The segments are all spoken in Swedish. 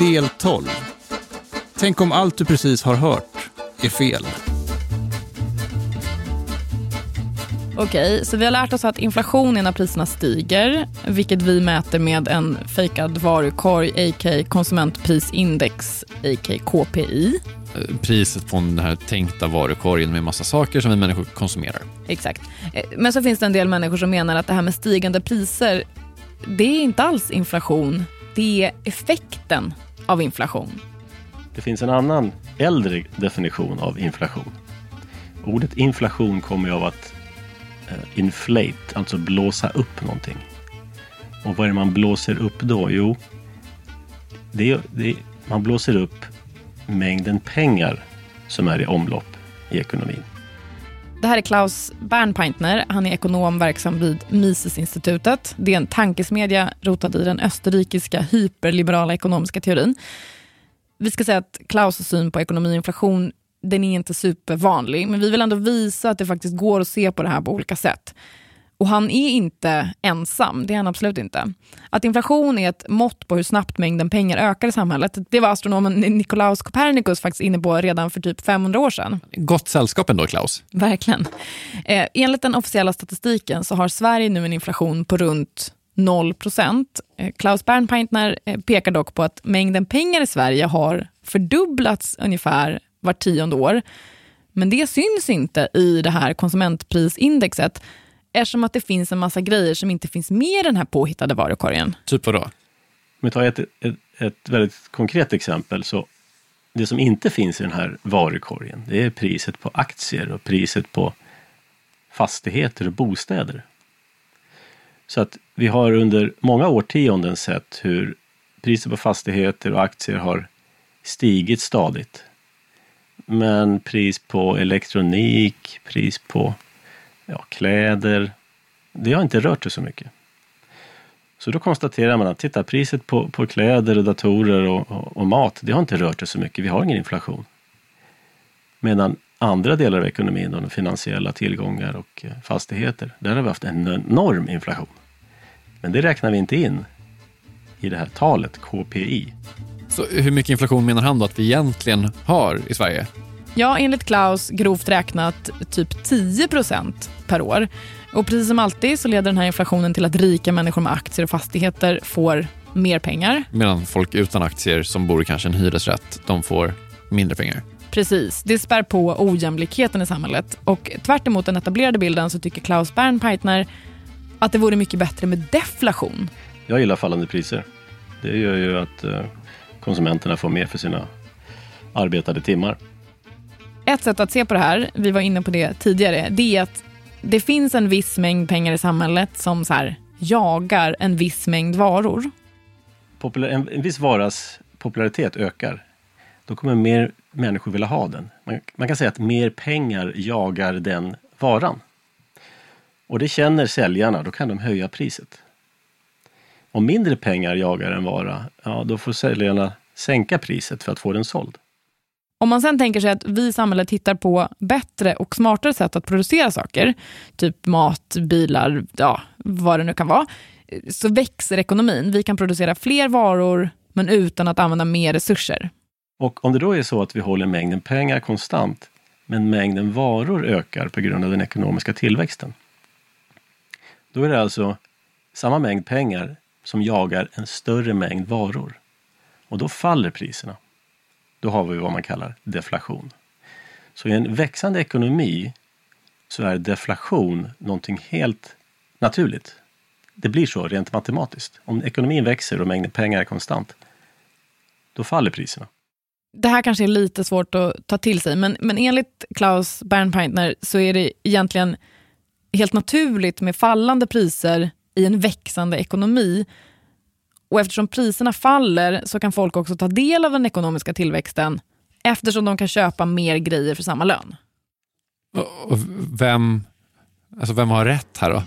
Del 12. Tänk om allt du precis har hört är fel. Okej, så vi har lärt oss att inflation är när priserna stiger, vilket vi mäter med en fejkad varukorg, a.k. konsumentprisindex, a.k. KPI. Eh, Priset på den här tänkta varukorgen med massa saker som vi människor konsumerar. Exakt. Eh, Men så finns det en del människor som menar att det här med stigande priser, det är inte alls inflation, det är effekten av inflation. Det finns en annan äldre definition av inflation. Ordet inflation kommer ju av att eh, inflate, alltså blåsa upp någonting. Och vad är det man blåser upp då? Jo, det är, det är, man blåser upp mängden pengar som är i omlopp i ekonomin. Det här är Klaus Bernpeintner. Han är ekonom verksam vid Misesinstitutet. Det är en tankesmedja rotad i den österrikiska hyperliberala ekonomiska teorin. Vi ska säga att Klaus syn på ekonomi och inflation den är inte supervanlig, men vi vill ändå visa att det faktiskt går att se på det här på olika sätt. Och han är inte ensam, det är han absolut inte. Att inflation är ett mått på hur snabbt mängden pengar ökar i samhället, det var astronomen Nikolaus Copernicus faktiskt inne på redan för typ 500 år sedan. Gott sällskap ändå, Klaus. Verkligen. Eh, enligt den officiella statistiken så har Sverige nu en inflation på runt 0 procent. Eh, Klaus Bernpeintner eh, pekar dock på att mängden pengar i Sverige har fördubblats ungefär var tionde år. Men det syns inte i det här konsumentprisindexet eftersom att det finns en massa grejer som inte finns med i den här påhittade varukorgen. Typ vadå? Om vi tar ett, ett, ett väldigt konkret exempel så det som inte finns i den här varukorgen det är priset på aktier och priset på fastigheter och bostäder. Så att vi har under många årtionden sett hur priset på fastigheter och aktier har stigit stadigt. Men pris på elektronik, pris på ja, kläder, det har inte rört sig så mycket. Så då konstaterar man att titta, priset på, på kläder, och datorer och, och, och mat, det har inte rört sig så mycket. Vi har ingen inflation. Medan andra delar av ekonomin, de finansiella tillgångar och eh, fastigheter, där har vi haft en enorm inflation. Men det räknar vi inte in i det här talet, KPI. Så hur mycket inflation menar han då att vi egentligen har i Sverige? Ja, enligt Klaus grovt räknat typ 10 procent per år. Och precis som alltid så leder den här inflationen till att rika människor med aktier och fastigheter får mer pengar. Medan folk utan aktier som bor i kanske en hyresrätt, de får mindre pengar. Precis, det spär på ojämlikheten i samhället. Och tvärt emot den etablerade bilden så tycker Klaus Bernpeitner att det vore mycket bättre med deflation. Jag gillar fallande priser. Det gör ju att eh, konsumenterna får mer för sina arbetade timmar. Ett sätt att se på det här, vi var inne på det tidigare, det är att det finns en viss mängd pengar i samhället som så här, jagar en viss mängd varor. Populär, en, en viss varas popularitet ökar. Då kommer mer människor vilja ha den. Man, man kan säga att mer pengar jagar den varan. Och det känner säljarna, då kan de höja priset. Om mindre pengar jagar en vara, ja då får säljarna sänka priset för att få den såld. Om man sen tänker sig att vi i samhället hittar på bättre och smartare sätt att producera saker, typ mat, bilar, ja, vad det nu kan vara, så växer ekonomin. Vi kan producera fler varor, men utan att använda mer resurser. Och om det då är så att vi håller mängden pengar konstant, men mängden varor ökar på grund av den ekonomiska tillväxten. Då är det alltså samma mängd pengar som jagar en större mängd varor. Och då faller priserna. Då har vi vad man kallar deflation. Så i en växande ekonomi så är deflation någonting helt naturligt. Det blir så rent matematiskt. Om ekonomin växer och mängden pengar är konstant, då faller priserna. Det här kanske är lite svårt att ta till sig, men, men enligt Klaus Bernpeitner så är det egentligen helt naturligt med fallande priser i en växande ekonomi. Och eftersom priserna faller så kan folk också ta del av den ekonomiska tillväxten eftersom de kan köpa mer grejer för samma lön. Och vem, alltså vem har rätt här då?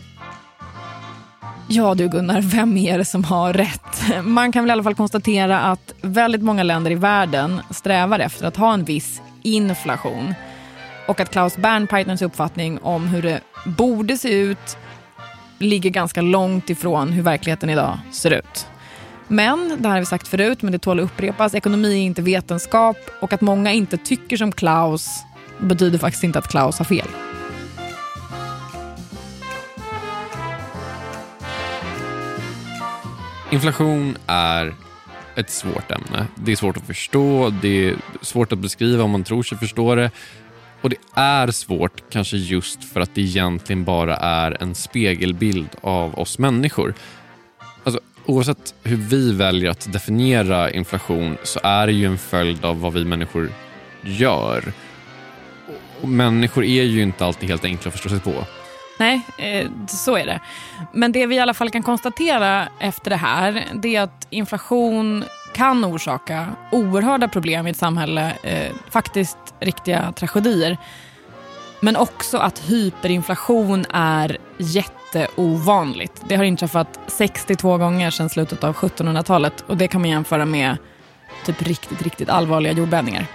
Ja du Gunnar, vem är det som har rätt? Man kan väl i alla fall konstatera att väldigt många länder i världen strävar efter att ha en viss inflation. Och att Klaus Bernpeitners uppfattning om hur det borde se ut ligger ganska långt ifrån hur verkligheten idag ser ut. Men, det här har vi sagt förut, men det tål att upprepas, ekonomi är inte vetenskap och att många inte tycker som Klaus betyder faktiskt inte att Klaus har fel. Inflation är ett svårt ämne. Det är svårt att förstå, det är svårt att beskriva om man tror sig förstå det. Och det är svårt kanske just för att det egentligen bara är en spegelbild av oss människor. Oavsett hur vi väljer att definiera inflation så är det ju en följd av vad vi människor gör. Och människor är ju inte alltid helt enkla att förstå sig på. Nej, eh, så är det. Men det vi i alla fall kan konstatera efter det här, det är att inflation kan orsaka oerhörda problem i ett samhälle, eh, faktiskt riktiga tragedier. Men också att hyperinflation är jätteovanligt. Det har inträffat 62 gånger sedan slutet av 1700-talet och det kan man jämföra med typ riktigt, riktigt allvarliga jordbävningar.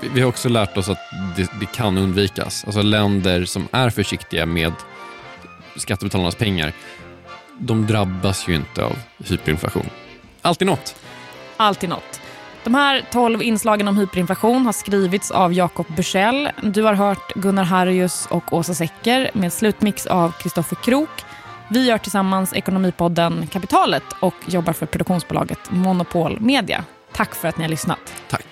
Vi- har också lärt oss att det, det kan undvikas. Alltså länder som är försiktiga med skattebetalarnas pengar, de drabbas ju inte av hyperinflation. Alltid något. Alltid något. De här 12 inslagen om hyperinflation har skrivits av Jakob Bursell. Du har hört Gunnar Harrius och Åsa Secker med slutmix av Kristoffer Krook. Vi gör tillsammans Ekonomipodden Kapitalet och jobbar för produktionsbolaget Monopol Media. Tack för att ni har lyssnat. Tack.